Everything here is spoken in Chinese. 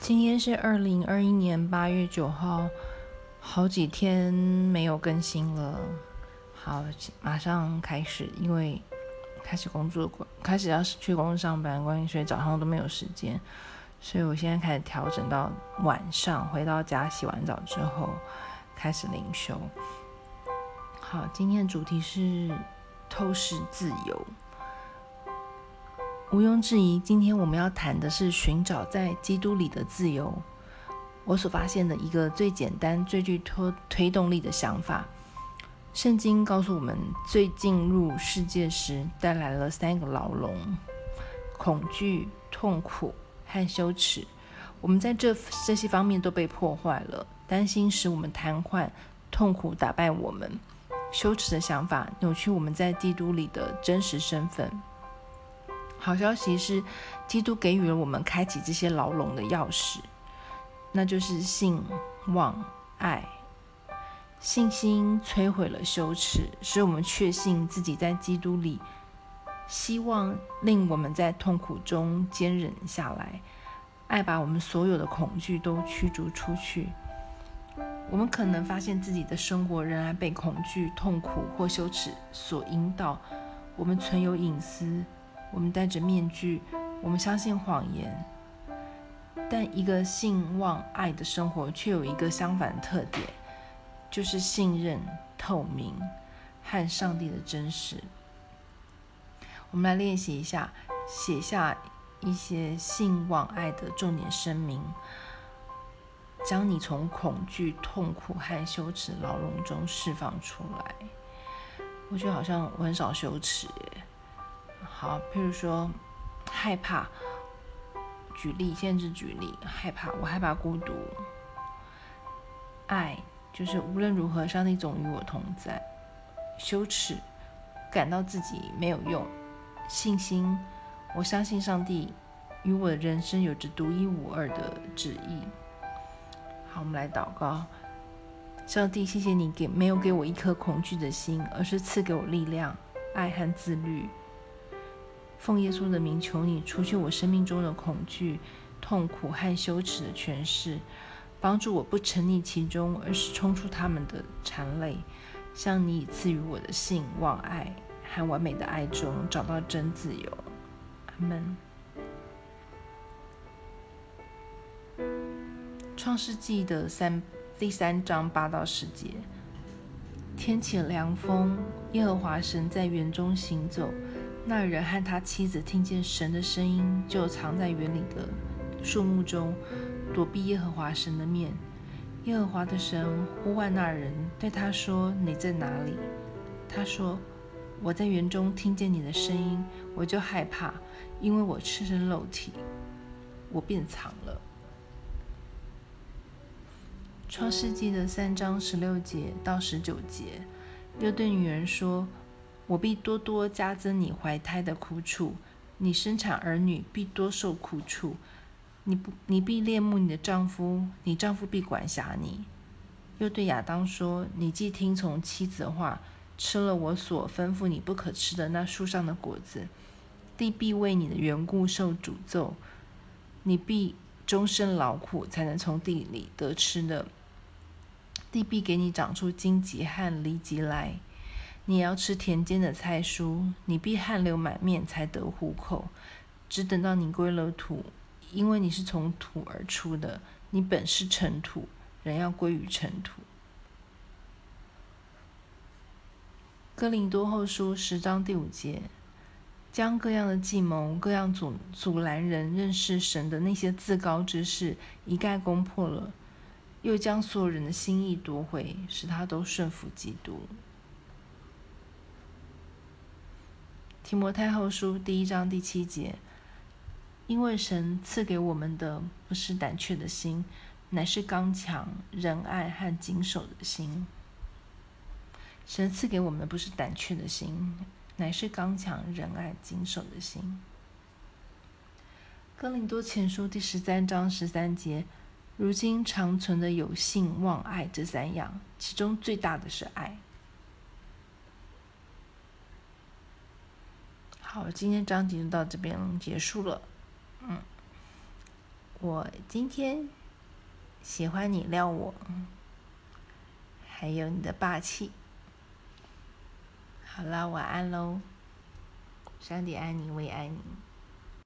今天是二零二一年八月九号，好几天没有更新了。好，马上开始，因为开始工作，开始要去公司上班，关系所以早上都没有时间，所以我现在开始调整到晚上，回到家洗完澡之后开始灵修。好，今天的主题是透视自由。毋庸置疑，今天我们要谈的是寻找在基督里的自由。我所发现的一个最简单、最具推推动力的想法。圣经告诉我们，最进入世界时带来了三个牢笼：恐惧、痛苦和羞耻。我们在这这些方面都被破坏了。担心使我们瘫痪，痛苦打败我们，羞耻的想法扭曲我们在基督里的真实身份。好消息是，基督给予了我们开启这些牢笼的钥匙，那就是信、望、爱。信心摧毁了羞耻，使我们确信自己在基督里。希望令我们在痛苦中坚忍下来。爱把我们所有的恐惧都驱逐出去。我们可能发现自己的生活仍然被恐惧、痛苦或羞耻所引导。我们存有隐私。我们戴着面具，我们相信谎言，但一个信望爱的生活却有一个相反的特点，就是信任、透明和上帝的真实。我们来练习一下，写下一些信望爱的重点声明，将你从恐惧、痛苦和羞耻牢笼中释放出来。我觉得好像我很少羞耻。好，譬如说害怕，举例，限制举例，害怕，我害怕孤独。爱就是无论如何，上帝总与我同在。羞耻，感到自己没有用。信心，我相信上帝与我的人生有着独一无二的旨意。好，我们来祷告，上帝，谢谢你给没有给我一颗恐惧的心，而是赐给我力量、爱和自律。奉耶稣的名求你，除去我生命中的恐惧、痛苦和羞耻的权势，帮助我不沉溺其中，而是冲出他们的缠累，向你已赐予我的信望爱和完美的爱中找到真自由。阿门。创世纪的三第三章八到十节，天起凉风，耶和华神在园中行走。那人和他妻子听见神的声音，就藏在园里的树木中，躲避耶和华神的面。耶和华的神呼唤那人，对他说：“你在哪里？”他说：“我在园中听见你的声音，我就害怕，因为我赤身露体，我便藏了。”创世纪的三章十六节到十九节，又对女人说。我必多多加增你怀胎的苦楚，你生产儿女必多受苦楚。你不，你必恋慕你的丈夫，你丈夫必管辖你。又对亚当说：你既听从妻子的话，吃了我所吩咐你不可吃的那树上的果子，地必为你的缘故受诅咒，你必终身劳苦才能从地里得吃的。地必给你长出荆棘和蒺藜来。你要吃田间的菜蔬，你必汗流满面才得糊口，只等到你归了土，因为你是从土而出的，你本是尘土，人要归于尘土。哥林多后书十章第五节，将各样的计谋、各样阻阻拦人认识神的那些自高之事一概攻破了，又将所有人的心意夺回，使他都顺服基督。提摩太后书第一章第七节，因为神赐给我们的不是胆怯的心，乃是刚强、仁爱和谨守的心。神赐给我们的不是胆怯的心，乃是刚强、仁爱、谨守的心。哥林多前书第十三章十三节，如今长存的有信、望、爱这三样，其中最大的是爱。好，今天章节就到这边结束了。嗯，我今天喜欢你撩我，还有你的霸气。好了，晚安喽！上帝爱你，我也爱你。